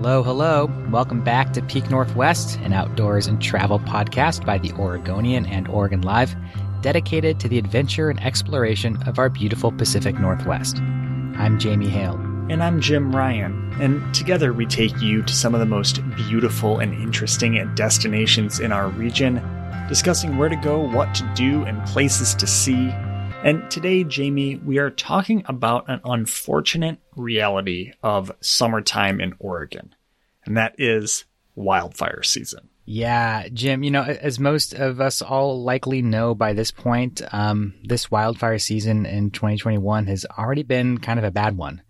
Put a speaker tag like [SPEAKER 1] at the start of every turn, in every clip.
[SPEAKER 1] Hello, hello. Welcome back to Peak Northwest, an outdoors and travel podcast by the Oregonian and Oregon Live, dedicated to the adventure and exploration of our beautiful Pacific Northwest. I'm Jamie Hale.
[SPEAKER 2] And I'm Jim Ryan. And together we take you to some of the most beautiful and interesting destinations in our region, discussing where to go, what to do, and places to see. And today, Jamie, we are talking about an unfortunate reality of summertime in Oregon, and that is wildfire season.
[SPEAKER 1] Yeah, Jim, you know, as most of us all likely know by this point, um, this wildfire season in 2021 has already been kind of a bad one.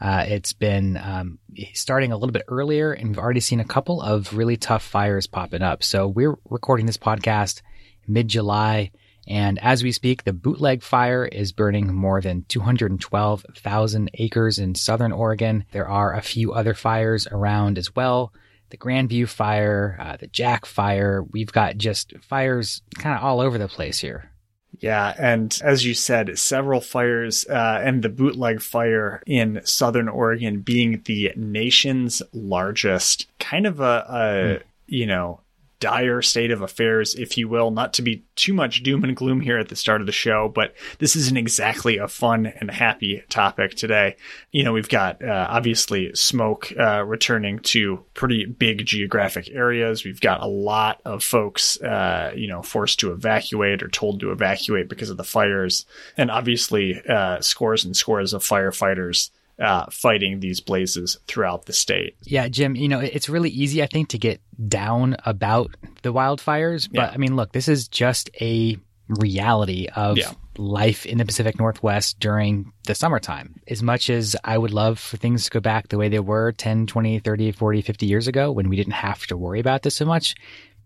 [SPEAKER 1] Uh, it's been um, starting a little bit earlier, and we've already seen a couple of really tough fires popping up. So we're recording this podcast mid July. And as we speak, the bootleg fire is burning more than 212,000 acres in southern Oregon. There are a few other fires around as well. The Grandview fire, uh, the Jack fire. We've got just fires kind of all over the place here.
[SPEAKER 2] Yeah, and as you said, several fires, uh, and the bootleg fire in southern Oregon being the nation's largest, kind of a, a mm. you know, dire state of affairs, if you will. Not to be too much doom and gloom here at the start of the show, but this isn't exactly a fun and happy topic today. You know, we've got uh, obviously smoke uh, returning to pretty big geographic areas. We've got a lot of folks, uh, you know, forced to evacuate or told to evacuate because of the fires, and obviously uh, scores and scores of firefighters uh, fighting these blazes throughout the state.
[SPEAKER 1] Yeah, Jim, you know, it's really easy, I think, to get down about the wildfires. But yeah. I mean, look, this is just a reality of yeah. life in the Pacific Northwest during the summertime. As much as I would love for things to go back the way they were 10, 20, 30, 40, 50 years ago when we didn't have to worry about this so much,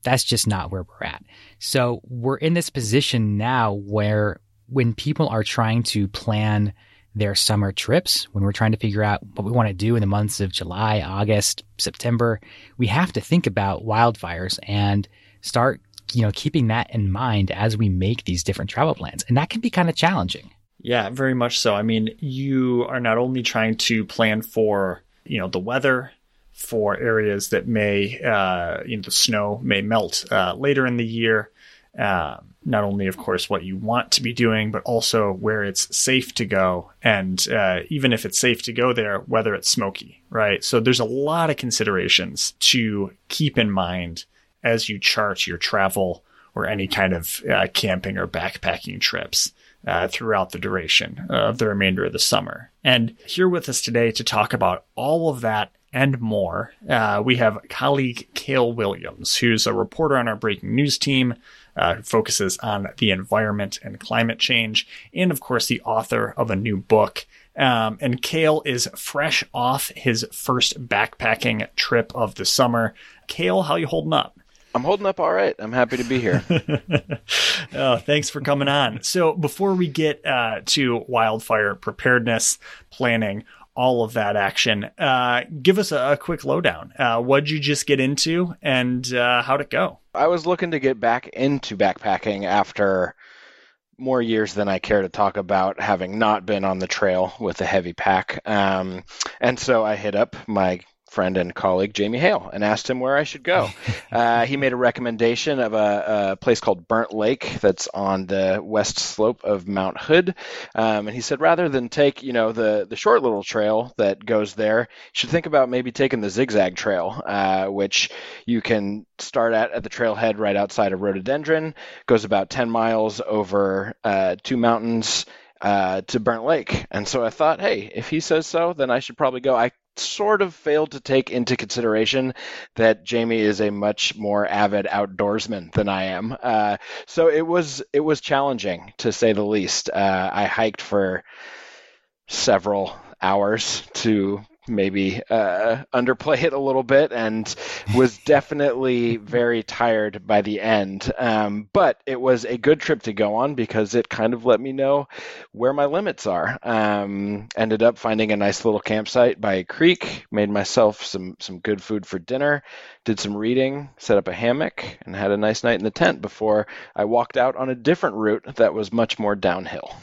[SPEAKER 1] that's just not where we're at. So we're in this position now where when people are trying to plan their summer trips, when we're trying to figure out what we want to do in the months of July, August, September, we have to think about wildfires and start, you know, keeping that in mind as we make these different travel plans. And that can be kind of challenging.
[SPEAKER 2] Yeah, very much so. I mean, you are not only trying to plan for, you know, the weather, for areas that may, uh, you know, the snow may melt uh, later in the year. Uh, not only, of course, what you want to be doing, but also where it's safe to go. And uh, even if it's safe to go there, whether it's smoky, right? So there's a lot of considerations to keep in mind as you chart your travel or any kind of uh, camping or backpacking trips. Uh, throughout the duration of the remainder of the summer. And here with us today to talk about all of that and more, uh, we have colleague Kale Williams, who's a reporter on our breaking news team, uh, who focuses on the environment and climate change, and of course, the author of a new book. Um, and Kale is fresh off his first backpacking trip of the summer. Kale, how you holding up?
[SPEAKER 3] I'm holding up all right. I'm happy to be here.
[SPEAKER 2] oh, thanks for coming on. So, before we get uh, to wildfire preparedness planning, all of that action, uh, give us a, a quick lowdown. Uh, what'd you just get into, and uh, how'd it go?
[SPEAKER 3] I was looking to get back into backpacking after more years than I care to talk about, having not been on the trail with a heavy pack. Um, and so I hit up my friend and colleague Jamie Hale and asked him where I should go. uh, he made a recommendation of a, a, place called Burnt Lake that's on the west slope of Mount Hood, um, and he said rather than take you know the the short little trail that goes there, you should think about maybe taking the zigzag trail, uh, which you can start at at the trailhead right outside of Rhododendron, goes about 10 miles over uh, two mountains. Uh, to Burnt Lake. And so I thought, hey, if he says so, then I should probably go. I sort of failed to take into consideration that Jamie is a much more avid outdoorsman than I am. Uh, so it was it was challenging to say the least. Uh, I hiked for several hours to maybe uh, underplay it a little bit and was definitely very tired by the end. Um, but it was a good trip to go on because it kind of let me know where my limits are. Um, ended up finding a nice little campsite by a creek, made myself some, some good food for dinner, did some reading, set up a hammock, and had a nice night in the tent before I walked out on a different route that was much more downhill.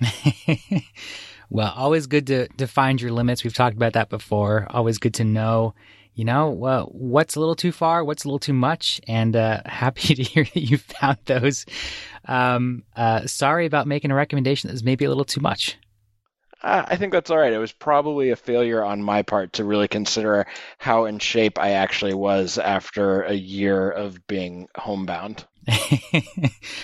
[SPEAKER 1] Well, always good to, to find your limits. We've talked about that before. Always good to know, you know, what's a little too far, what's a little too much, and uh, happy to hear that you found those. Um, uh, sorry about making a recommendation that was maybe a little too much.
[SPEAKER 3] Uh, I think that's all right. It was probably a failure on my part to really consider how in shape I actually was after a year of being homebound.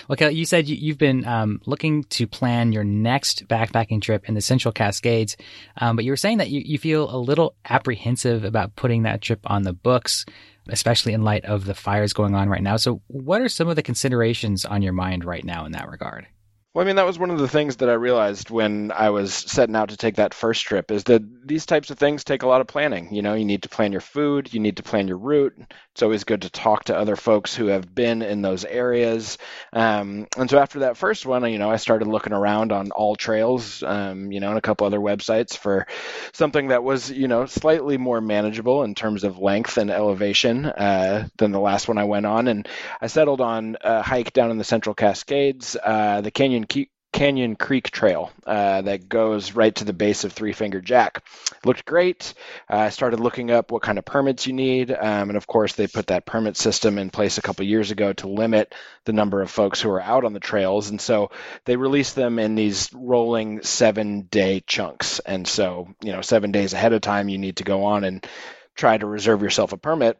[SPEAKER 1] well, you said you, have been um, looking to plan your next backpacking trip in the Central Cascades, um, but you were saying that you, you feel a little apprehensive about putting that trip on the books, especially in light of the fires going on right now. So, what are some of the considerations on your mind right now in that regard?
[SPEAKER 3] Well, I mean, that was one of the things that I realized when I was setting out to take that first trip is that these types of things take a lot of planning. You know, you need to plan your food, you need to plan your route. It's always good to talk to other folks who have been in those areas. Um, and so after that first one, you know, I started looking around on AllTrails, um, you know, and a couple other websites for something that was, you know, slightly more manageable in terms of length and elevation uh, than the last one I went on. And I settled on a hike down in the Central Cascades, uh, the Canyon Canyon Canyon Creek Trail uh, that goes right to the base of Three Finger Jack. looked great. Uh, I started looking up what kind of permits you need, um, and of course, they put that permit system in place a couple years ago to limit the number of folks who are out on the trails, and so they release them in these rolling seven-day chunks. And so, you know, seven days ahead of time, you need to go on and try to reserve yourself a permit.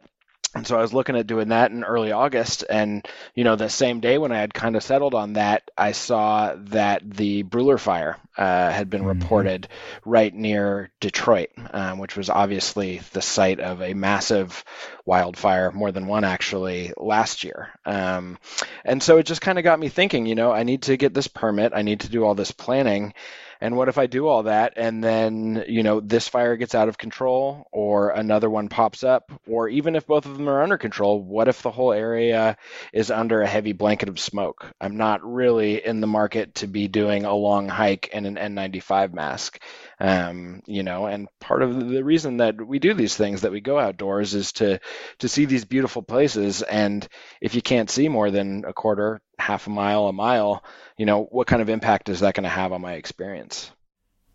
[SPEAKER 3] And so I was looking at doing that in early August. And, you know, the same day when I had kind of settled on that, I saw that the Bruler fire uh, had been mm-hmm. reported right near Detroit, um, which was obviously the site of a massive wildfire, more than one actually, last year. Um, and so it just kind of got me thinking, you know, I need to get this permit, I need to do all this planning. And what if I do all that and then, you know, this fire gets out of control or another one pops up? Or even if both of them are under control, what if the whole area is under a heavy blanket of smoke? I'm not really in the market to be doing a long hike in an N95 mask. Um, you know, and part of the reason that we do these things, that we go outdoors, is to to see these beautiful places. And if you can't see more than a quarter, half a mile, a mile, you know, what kind of impact is that going to have on my experience?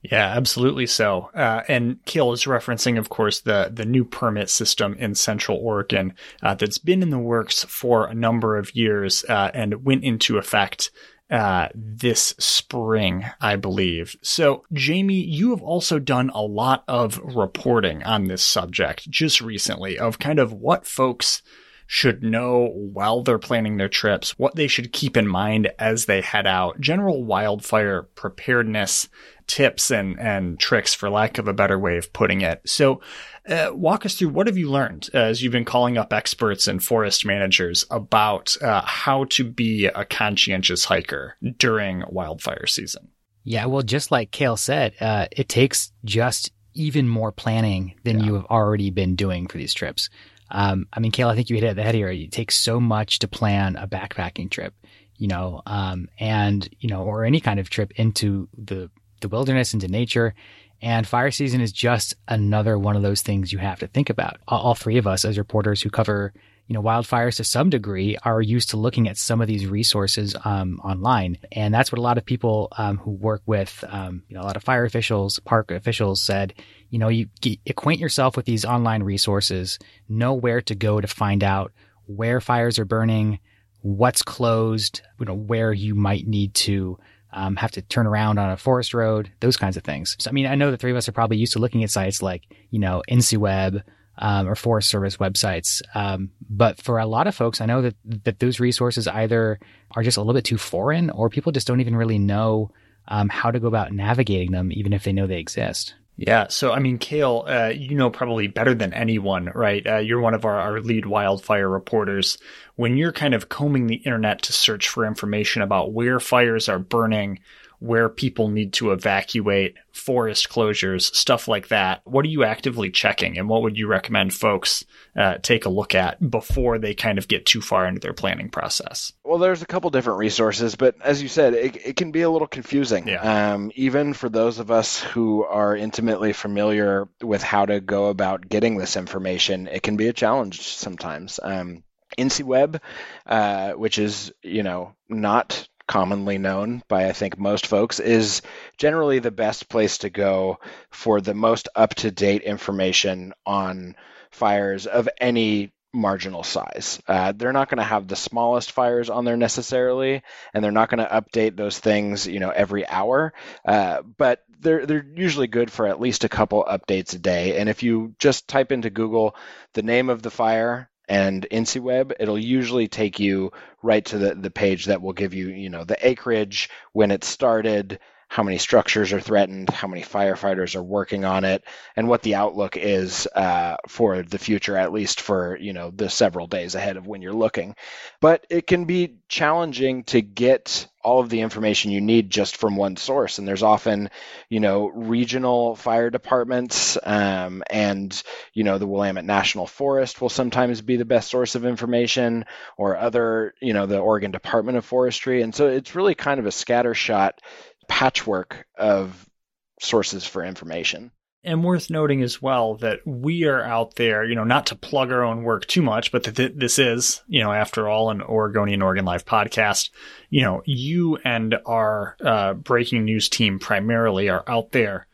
[SPEAKER 2] Yeah, absolutely so. Uh, and Kale is referencing, of course, the the new permit system in Central Oregon uh, that's been in the works for a number of years uh, and went into effect uh, this spring, I believe. So, Jamie, you have also done a lot of reporting on this subject just recently of kind of what folks should know while they're planning their trips, what they should keep in mind as they head out, general wildfire preparedness tips and, and tricks, for lack of a better way of putting it. So, uh, walk us through what have you learned uh, as you've been calling up experts and forest managers about uh, how to be a conscientious hiker during wildfire season?
[SPEAKER 1] Yeah, well, just like Kale said, uh, it takes just even more planning than yeah. you have already been doing for these trips. Um, I mean, Kale, I think you hit it at the head here. It takes so much to plan a backpacking trip, you know, um, and, you know, or any kind of trip into the, the wilderness, into nature. And fire season is just another one of those things you have to think about. All three of us as reporters who cover, you know, wildfires to some degree are used to looking at some of these resources um, online. And that's what a lot of people um, who work with, um, you know, a lot of fire officials, park officials said, you know, you acquaint yourself with these online resources, know where to go to find out where fires are burning, what's closed, you know, where you might need to um, have to turn around on a forest road, those kinds of things. So, I mean, I know the three of us are probably used to looking at sites like, you know, InciWeb um, or Forest Service websites. Um, but for a lot of folks, I know that, that those resources either are just a little bit too foreign or people just don't even really know um, how to go about navigating them, even if they know they exist.
[SPEAKER 2] Yeah. So, I mean, Kale, uh, you know probably better than anyone, right? Uh, you're one of our, our lead wildfire reporters. When you're kind of combing the internet to search for information about where fires are burning, where people need to evacuate, forest closures, stuff like that. What are you actively checking, and what would you recommend folks uh, take a look at before they kind of get too far into their planning process?
[SPEAKER 3] Well, there's a couple different resources, but as you said, it, it can be a little confusing. Yeah. Um, even for those of us who are intimately familiar with how to go about getting this information, it can be a challenge sometimes. Um, InciWeb, uh, which is you know not commonly known by I think most folks, is generally the best place to go for the most up to date information on fires of any marginal size. Uh, they're not going to have the smallest fires on there necessarily, and they're not going to update those things, you know, every hour. Uh, but they're they're usually good for at least a couple updates a day. And if you just type into Google the name of the fire and InciWeb, it'll usually take you right to the, the page that will give you, you know, the acreage, when it started, how many structures are threatened, how many firefighters are working on it, and what the outlook is uh, for the future, at least for you know the several days ahead of when you're looking. But it can be challenging to get all of the information you need just from one source, and there's often you know regional fire departments, um, and you know the Willamette National Forest will sometimes be the best source of information, or other you know the Oregon Department of Forestry, and so it's really kind of a scattershot patchwork of sources for information.
[SPEAKER 2] And worth noting as well that we are out there, you know, not to plug our own work too much, but that this is, you know, after all, an Oregonian Oregon Live podcast. You know, you and our uh, breaking news team primarily are out there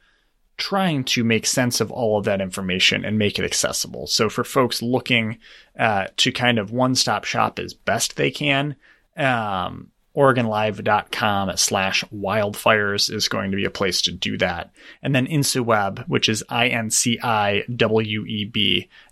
[SPEAKER 2] trying to make sense of all of that information and make it accessible. So for folks looking uh, to kind of one stop shop as best they can, um, OregonLive.com slash wildfires is going to be a place to do that. And then InciWeb, which is I-N-C-I-W-E-B,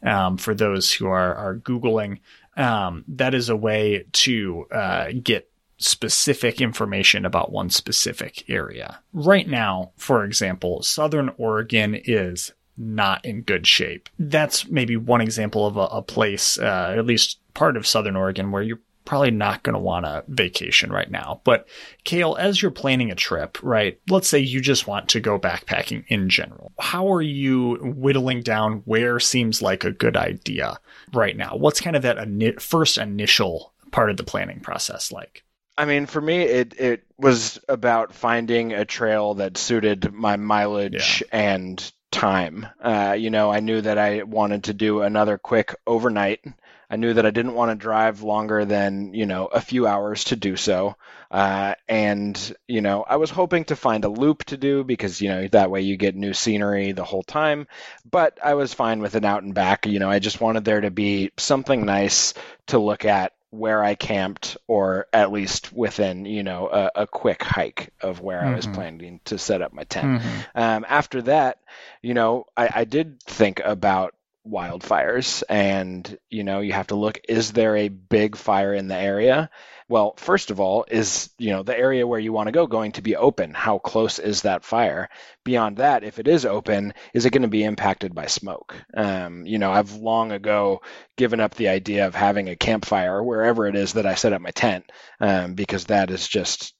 [SPEAKER 2] um, for those who are, are Googling, um, that is a way to uh, get specific information about one specific area. Right now, for example, Southern Oregon is not in good shape. That's maybe one example of a, a place, uh, at least part of Southern Oregon, where you're probably not going to want a vacation right now. But Kale, as you're planning a trip, right? Let's say you just want to go backpacking in general. How are you whittling down where seems like a good idea right now? What's kind of that first initial part of the planning process like?
[SPEAKER 3] I mean, for me, it it was about finding a trail that suited my mileage yeah. and time. Uh, you know, I knew that I wanted to do another quick overnight I knew that I didn't want to drive longer than, you know, a few hours to do so. Uh, and, you know, I was hoping to find a loop to do because, you know, that way you get new scenery the whole time. But I was fine with an out and back. You know, I just wanted there to be something nice to look at where I camped, or at least within, you know, a, a quick hike of where mm-hmm. I was mm-hmm. planning to set up my tent. Mm-hmm. Um, after that, you know, I, I did think about wildfires and you know you have to look is there a big fire in the area? Well first of all is you know the area where you want to go going to be open? How close is that fire? Beyond that if it is open is it going to be impacted by smoke? Um, you know i've long ago given up the idea of having a campfire wherever it is that i set up my tent um, because that is just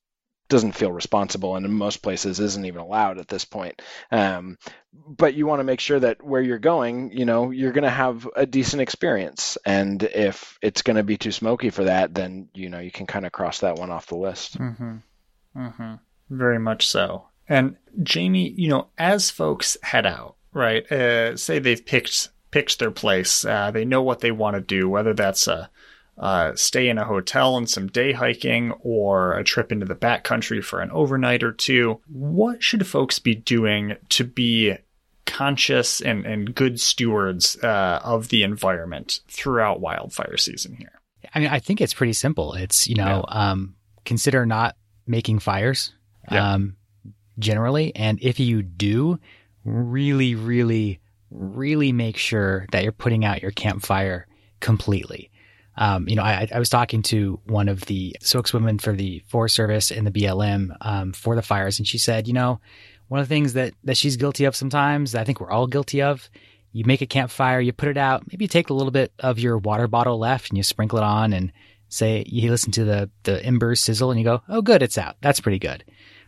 [SPEAKER 3] doesn't feel responsible and in most places isn't even allowed at this point. Um, but you want to make sure that where you're going, you know, you're going to have a decent experience. And if it's going to be too smoky for that, then, you know, you can kind of cross that one off the list.
[SPEAKER 2] Mm-hmm. Mm-hmm. Very much so. And Jamie, you know, as folks head out, right, uh, say they've picked picked their place. Uh, they know what they want to do, whether that's a uh, stay in a hotel and some day hiking or a trip into the backcountry for an overnight or two. What should folks be doing to be conscious and, and good stewards uh, of the environment throughout wildfire season here?
[SPEAKER 1] I mean, I think it's pretty simple. It's, you know, yeah. um, consider not making fires yeah. um, generally. And if you do, really, really, really make sure that you're putting out your campfire completely. Um, you know, I, I, was talking to one of the spokeswomen for the Forest Service and the BLM um, for the fires, and she said, you know, one of the things that that she's guilty of sometimes, I think we're all guilty of. You make a campfire, you put it out, maybe you take a little bit of your water bottle left and you sprinkle it on, and say you listen to the the embers sizzle, and you go, oh, good, it's out. That's pretty good.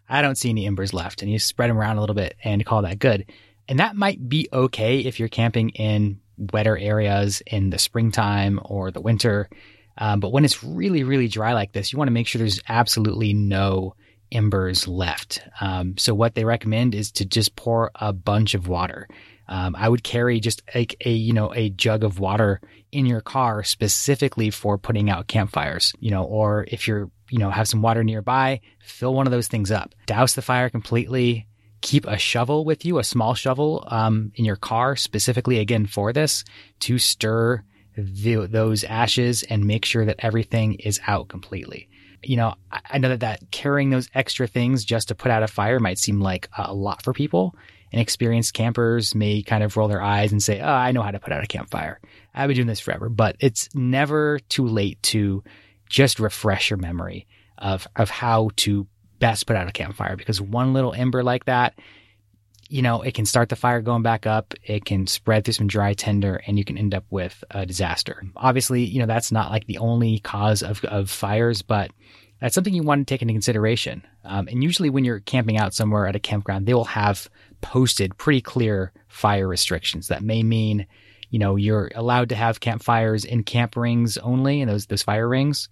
[SPEAKER 1] I don't see any embers left, and you spread them around a little bit and call that good. And that might be okay if you're camping in wetter areas in the springtime or the winter. Um, but when it's really, really dry like this, you want to make sure there's absolutely no embers left. Um, so what they recommend is to just pour a bunch of water. Um, I would carry just like a, you know, a jug of water in your car specifically for putting out campfires, you know, or if you're, you know, have some water nearby, fill one of those things up, douse the fire completely, keep a shovel with you, a small shovel um, in your car specifically again for this to stir the, those ashes and make sure that everything is out completely. You know, I know that, that carrying those extra things just to put out a fire might seem like a lot for people. And experienced campers may kind of roll their eyes and say, Oh, I know how to put out a campfire. I've been doing this forever. But it's never too late to just refresh your memory of, of how to best put out a campfire because one little ember like that, you know, it can start the fire going back up. It can spread through some dry tinder and you can end up with a disaster. Obviously, you know, that's not like the only cause of, of fires, but that's something you want to take into consideration. Um, and usually when you're camping out somewhere at a campground, they will have posted pretty clear fire restrictions. That may mean, you know, you're allowed to have campfires in camp rings only, and those, those fire rings.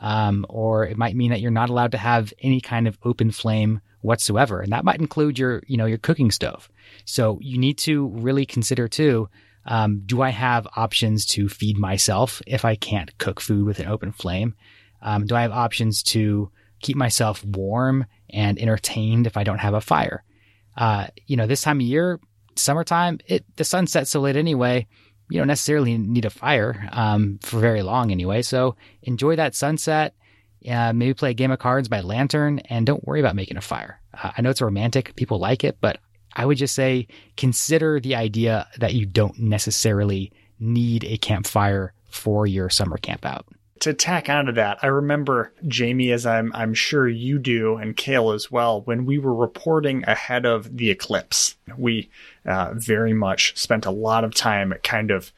[SPEAKER 1] Um, or it might mean that you're not allowed to have any kind of open flame whatsoever. And that might include your, you know, your cooking stove. So you need to really consider too, um, do I have options to feed myself if I can't cook food with an open flame? Um, do I have options to keep myself warm and entertained if I don't have a fire? Uh, you know, this time of year, summertime, it, the sun sets so late anyway you don't necessarily need a fire um, for very long anyway. So enjoy that sunset. Uh, maybe play a game of cards by lantern and don't worry about making a fire. Uh, I know it's romantic. People like it, but I would just say consider the idea that you don't necessarily need a campfire for your summer camp out
[SPEAKER 2] to tack onto that, I remember Jamie, as I'm I'm sure you do, and Kale as well. When we were reporting ahead of the eclipse, we uh, very much spent a lot of time kind of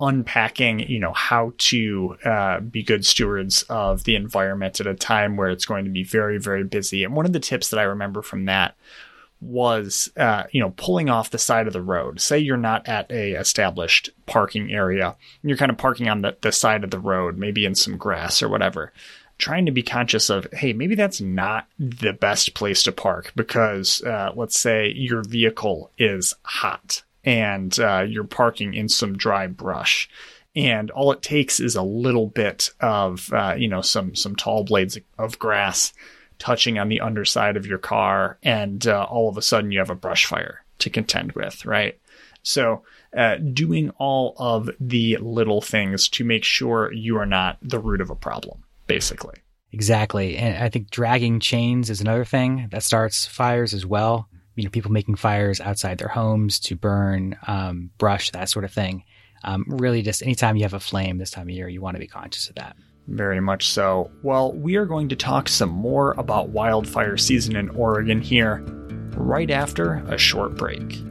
[SPEAKER 2] unpacking, you know, how to uh, be good stewards of the environment at a time where it's going to be very very busy. And one of the tips that I remember from that was, uh, you know, pulling off the side of the road. Say you're not at a established parking area, you're kind of parking on the, the side of the road, maybe in some grass or whatever. Trying to be conscious of, hey, maybe that's not the best place to park because, uh, let's say your vehicle is hot and uh, you're parking in some dry brush and all it takes is a little bit of uh, you know some some tall blades of grass touching on the underside of your car, and uh, all of a sudden you have a brush fire to contend with, right? So, uh, doing all of the little things to make sure you are not the root of a problem, basically.
[SPEAKER 1] Exactly. And I think dragging chains is another thing that starts fires as well. You know, people making fires outside their homes to burn um, brush, that sort of thing. Um, really, just anytime you have a flame this time of year, you want to be conscious of that.
[SPEAKER 2] Very much so. Well, we are going to talk some more about wildfire season in Oregon here right after a short break.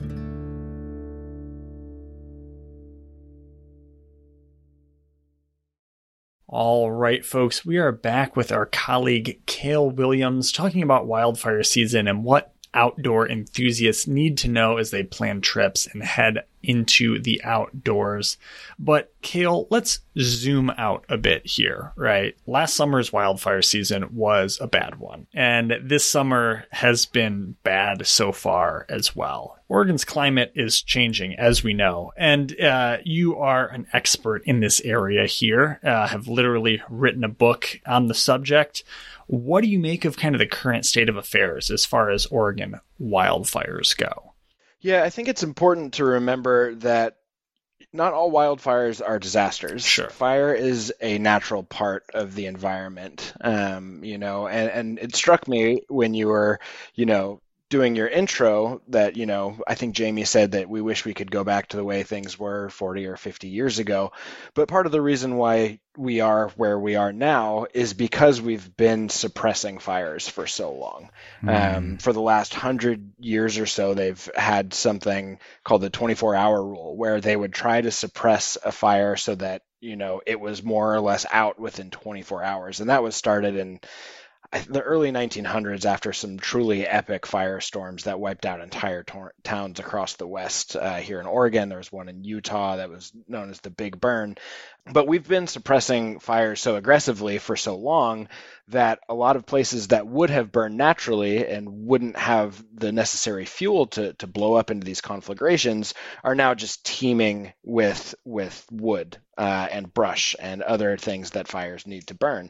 [SPEAKER 2] All right, folks, we are back with our colleague Kale Williams talking about wildfire season and what outdoor enthusiasts need to know as they plan trips and head into the outdoors. But Kale, let's zoom out a bit here, right? Last summer's wildfire season was a bad one, and this summer has been bad so far as well. Oregon's climate is changing, as we know, and uh, you are an expert in this area here, uh, have literally written a book on the subject. What do you make of kind of the current state of affairs as far as Oregon wildfires go?
[SPEAKER 3] Yeah, I think it's important to remember that not all wildfires are disasters.
[SPEAKER 2] Sure.
[SPEAKER 3] Fire is a natural part of the environment. Um, you know, and, and it struck me when you were, you know, doing your intro that you know i think jamie said that we wish we could go back to the way things were 40 or 50 years ago. But part of the reason why we are where we are now is because we've been suppressing fires for so long. Mm. um, for the last hundred years or so they've had something called the 24 hour rule where they would try to suppress a fire so that you know it was more or less out within 24 hours. And that was started in the early 1900s after some truly epic firestorms that wiped out entire tor- towns across the west uh, here in oregon. There was one in utah that was known as the big burn. But we've been suppressing fires so aggressively for so long that a lot of places that would have burned naturally and wouldn't have the necessary fuel to, to blow up into these conflagrations are now just teeming with with wood uh, and brush and other things that fires need to burn.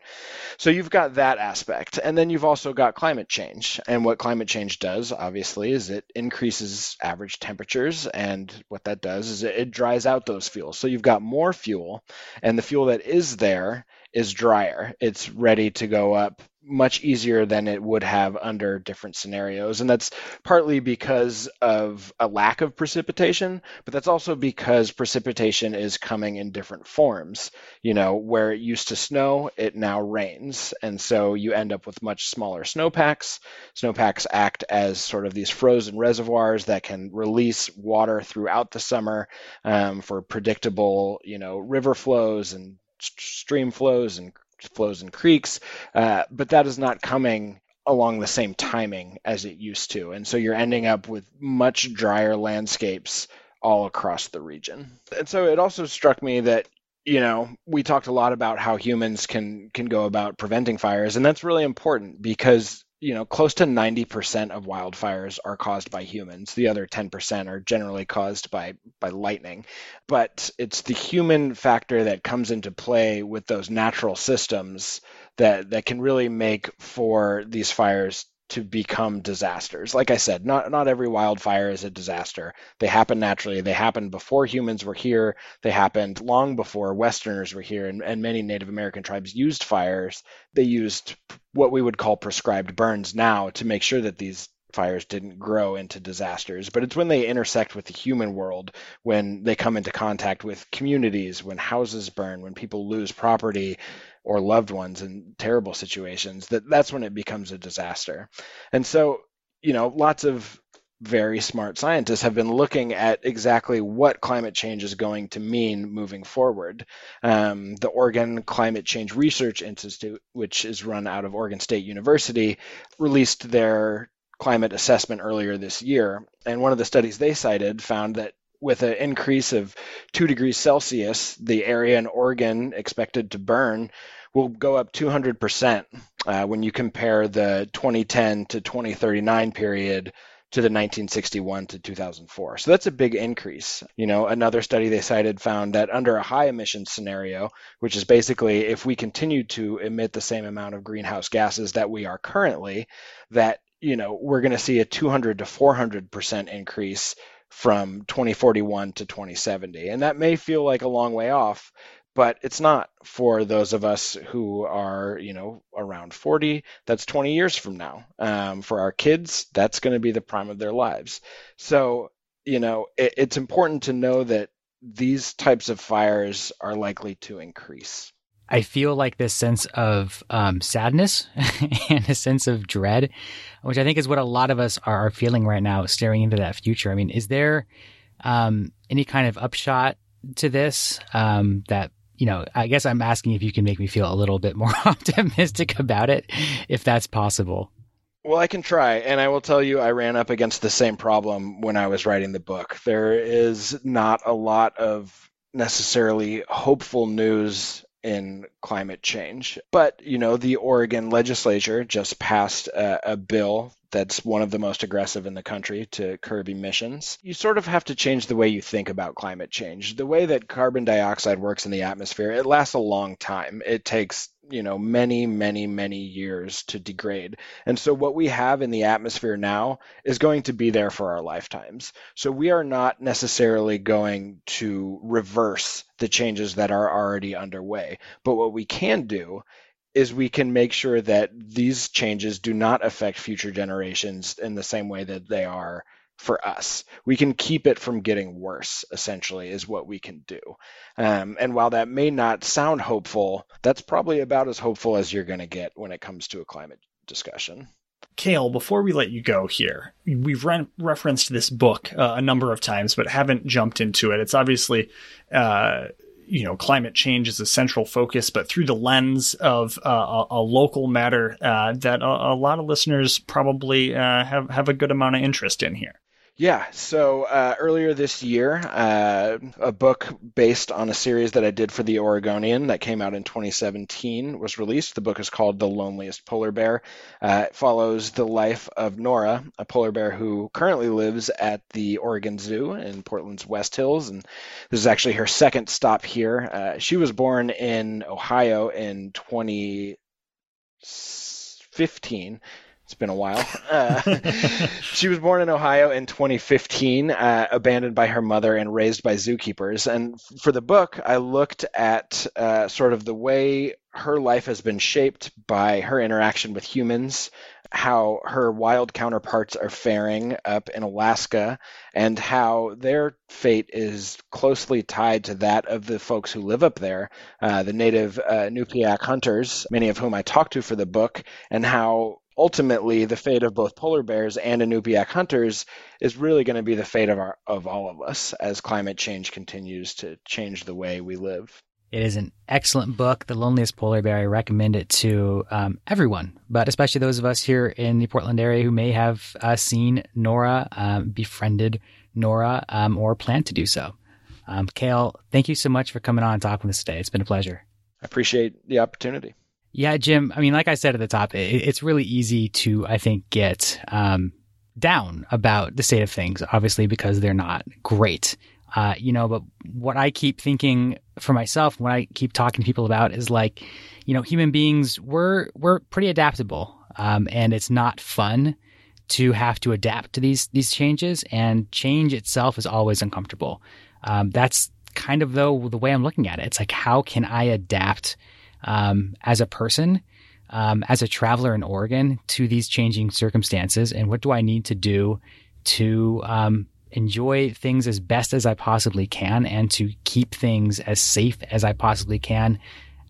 [SPEAKER 3] So you've got that aspect, and then you've also got climate change. And what climate change does, obviously, is it increases average temperatures, and what that does is it, it dries out those fuels. So you've got more fuel, and the fuel that is there is drier. It's ready to go up much easier than it would have under different scenarios. And that's partly because of a lack of precipitation, but that's also because precipitation is coming in different forms. You know, where it used to snow, it now rains. And so you end up with much smaller snowpacks. Snowpacks act as sort of these frozen reservoirs that can release water throughout the summer um, for predictable, you know, river flows and stream flows and flows and creeks, uh, but that is not coming along the same timing as it used to. And so you're ending up with much drier landscapes all across the region. And so it also struck me that you know we talked a lot about how humans can can go about preventing fires and that's really important because you know, close to 90% of wildfires are caused by humans. The other 10% are generally caused by by lightning. But it's the human factor that comes into play with those natural systems that that can really make for these fires to become disasters. Like I said, not not every wildfire is a disaster. They happen naturally. They happened before humans were here. They happened long before Westerners were here, and, and many Native American tribes used fires. They used what we would call prescribed burns now to make sure that these fires didn't grow into disasters, but it's when they intersect with the human world, when they come into contact with communities, when houses burn, when people lose property or loved ones in terrible situations, that that's when it becomes a disaster. And so, you know, lots of very smart scientists have been looking at exactly what climate change is going to mean moving forward. Um, the Oregon Climate Change Research Institute, which is run out of Oregon State University, released their climate assessment earlier this year. And one of the studies they cited found that with an increase of two degrees Celsius, the area in Oregon expected to burn will go up 200% uh, when you compare the 2010 to 2039 period to the 1961 to 2004. So that's a big increase. You know, another study they cited found that under a high emission scenario, which is basically if we continue to emit the same amount of greenhouse gases that we are currently, that you know, we're going to see a 200 to 400% increase from 2041 to 2070. And that may feel like a long way off, but it's not for those of us who are, you know, around 40. That's 20 years from now. Um, for our kids, that's going to be the prime of their lives. So, you know, it, it's important to know that these types of fires are likely to increase.
[SPEAKER 1] I feel like this sense of um, sadness and a sense of dread, which I think is what a lot of us are, feeling right now, staring into that future. I mean, is there um, any kind of upshot to this um, that you know? I guess I'm asking if you can make me feel a little bit more optimistic about it, if that's possible.
[SPEAKER 3] Well, I can try, and I will tell you, I ran up against the same problem when I was writing the book. There is not a lot of necessarily hopeful news in climate change. But, you know, the Oregon legislature just passed a, a, bill that's one of the most aggressive in the country to curb emissions. You sort of have to change the way you think about climate change. The way that carbon dioxide works in the atmosphere, it lasts a long time. It takes you know many many many years to degrade. And so what we have in the atmosphere now is going to be there for our lifetimes. So we are not necessarily going to reverse the changes that are already underway. But what we can do is we can make sure that these changes do not affect future generations in the same way that they are for us. We can keep it from getting worse, essentially, is what we can do. Um, and while that may not sound hopeful, that's probably about as hopeful as you're going to get when it comes to a climate discussion.
[SPEAKER 2] Kale, before we let you go here, we've re- referenced this book uh, a number of times, but haven't jumped into it. It's obviously, uh, you know, climate change is a central focus, but through the lens of uh, a, a, local matter uh, that a, a, lot of listeners probably uh, have have a good amount of interest in here.
[SPEAKER 3] Yeah, so uh, earlier this year, uh, a book based on a series that I did for the Oregonian that came out in 2017 was released. The book is called The Loneliest Polar Bear. Uh, it follows the life of Nora, a polar bear who currently lives at the Oregon Zoo in Portland's West Hills. And this is actually her second stop here. Uh, she was born in Ohio in 2015 it's been a while. Uh, she was born in Ohio in 2015, uh, abandoned by her mother and raised by zookeepers. And for the book, I looked at uh, sort of the way her life has been shaped by her interaction with humans, how her wild counterparts are faring up in Alaska, and how their fate is closely tied to that of the folks who live up there, uh, the native uh, hunters, many of whom I talked to for the book, and how ultimately the fate of both polar bears and Inupiaq hunters is really going to be the fate of our of all of us as climate change continues to change the way we live.
[SPEAKER 1] It is an excellent book, The Loneliest Polar Bear. I recommend it to um, everyone, but especially those of us here in the Portland area who may have uh, seen Nora, um, befriended Nora, um, or plan to do so. Um, Kale, thank you so much for coming on and talking with us today. It's been a pleasure.
[SPEAKER 3] I appreciate the opportunity.
[SPEAKER 1] Yeah, Jim. I mean, like I said at the top, it, it's really easy to, I think, get um, down about the state of things, obviously, because they're not great. Uh, you know, but what I keep thinking for myself, what I keep talking to people about is like, you know, human beings, we're, we're pretty adaptable. Um, and it's not fun to have to adapt to these, these changes and change itself is always uncomfortable. Um, that's kind of though the way I'm looking at it. It's like, how can I adapt um, as a person, um, as a traveler in Oregon to these changing circumstances, and what do I need to do to um, enjoy things as best as I possibly can, and to keep things as safe as I possibly can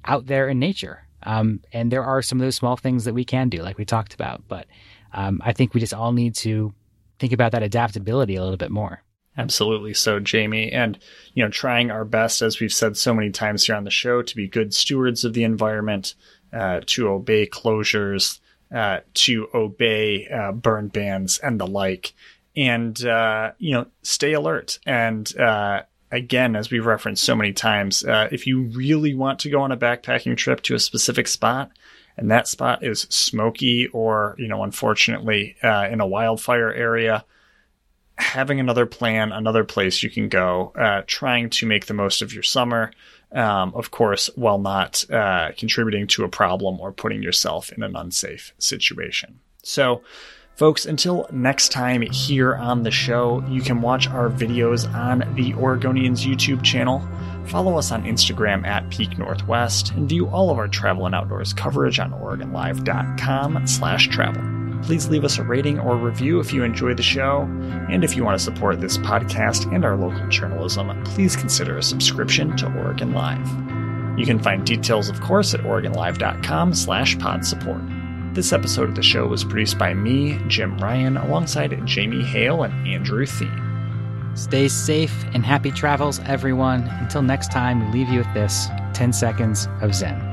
[SPEAKER 1] out there in nature. Um, and there are some of those small things that we can do, like we talked about, but um, I think we just all need to think about that adaptability a little bit more.
[SPEAKER 2] Absolutely so, Jamie. And, you know, trying our best, as we've said so many times here on the show, to be good stewards of the environment, uh, to obey closures, uh, to obey uh, burn bans and the like. And, uh, you know, stay alert. And, uh, again, as we've referenced so many times, uh, if you really want to go on a backpacking trip to a specific spot, and that spot is smoky or, you know, unfortunately, in a wildfire area, having another plan, another place you can go, uh, trying to make the most of your summer, um, of course, while not uh, contributing to a problem or putting yourself in an unsafe situation. So, folks, until next time here on the show, you can watch our videos on the Oregonians YouTube channel. Follow us on Instagram at Peak Northwest and view all of our travel and outdoors coverage on OregonLive.com slash travel. Please leave us a rating or review if you enjoy the show. And if you want to support this podcast and our local journalism, please consider a subscription to Oregon Live. You can find details, of course, at OregonLive.com slash pod support. This episode of the show was produced by me, Jim Ryan, alongside Jamie Hale and Andrew Thiem.
[SPEAKER 1] Stay safe and happy travels, everyone. Until next time, we leave you with this 10 seconds of Zen.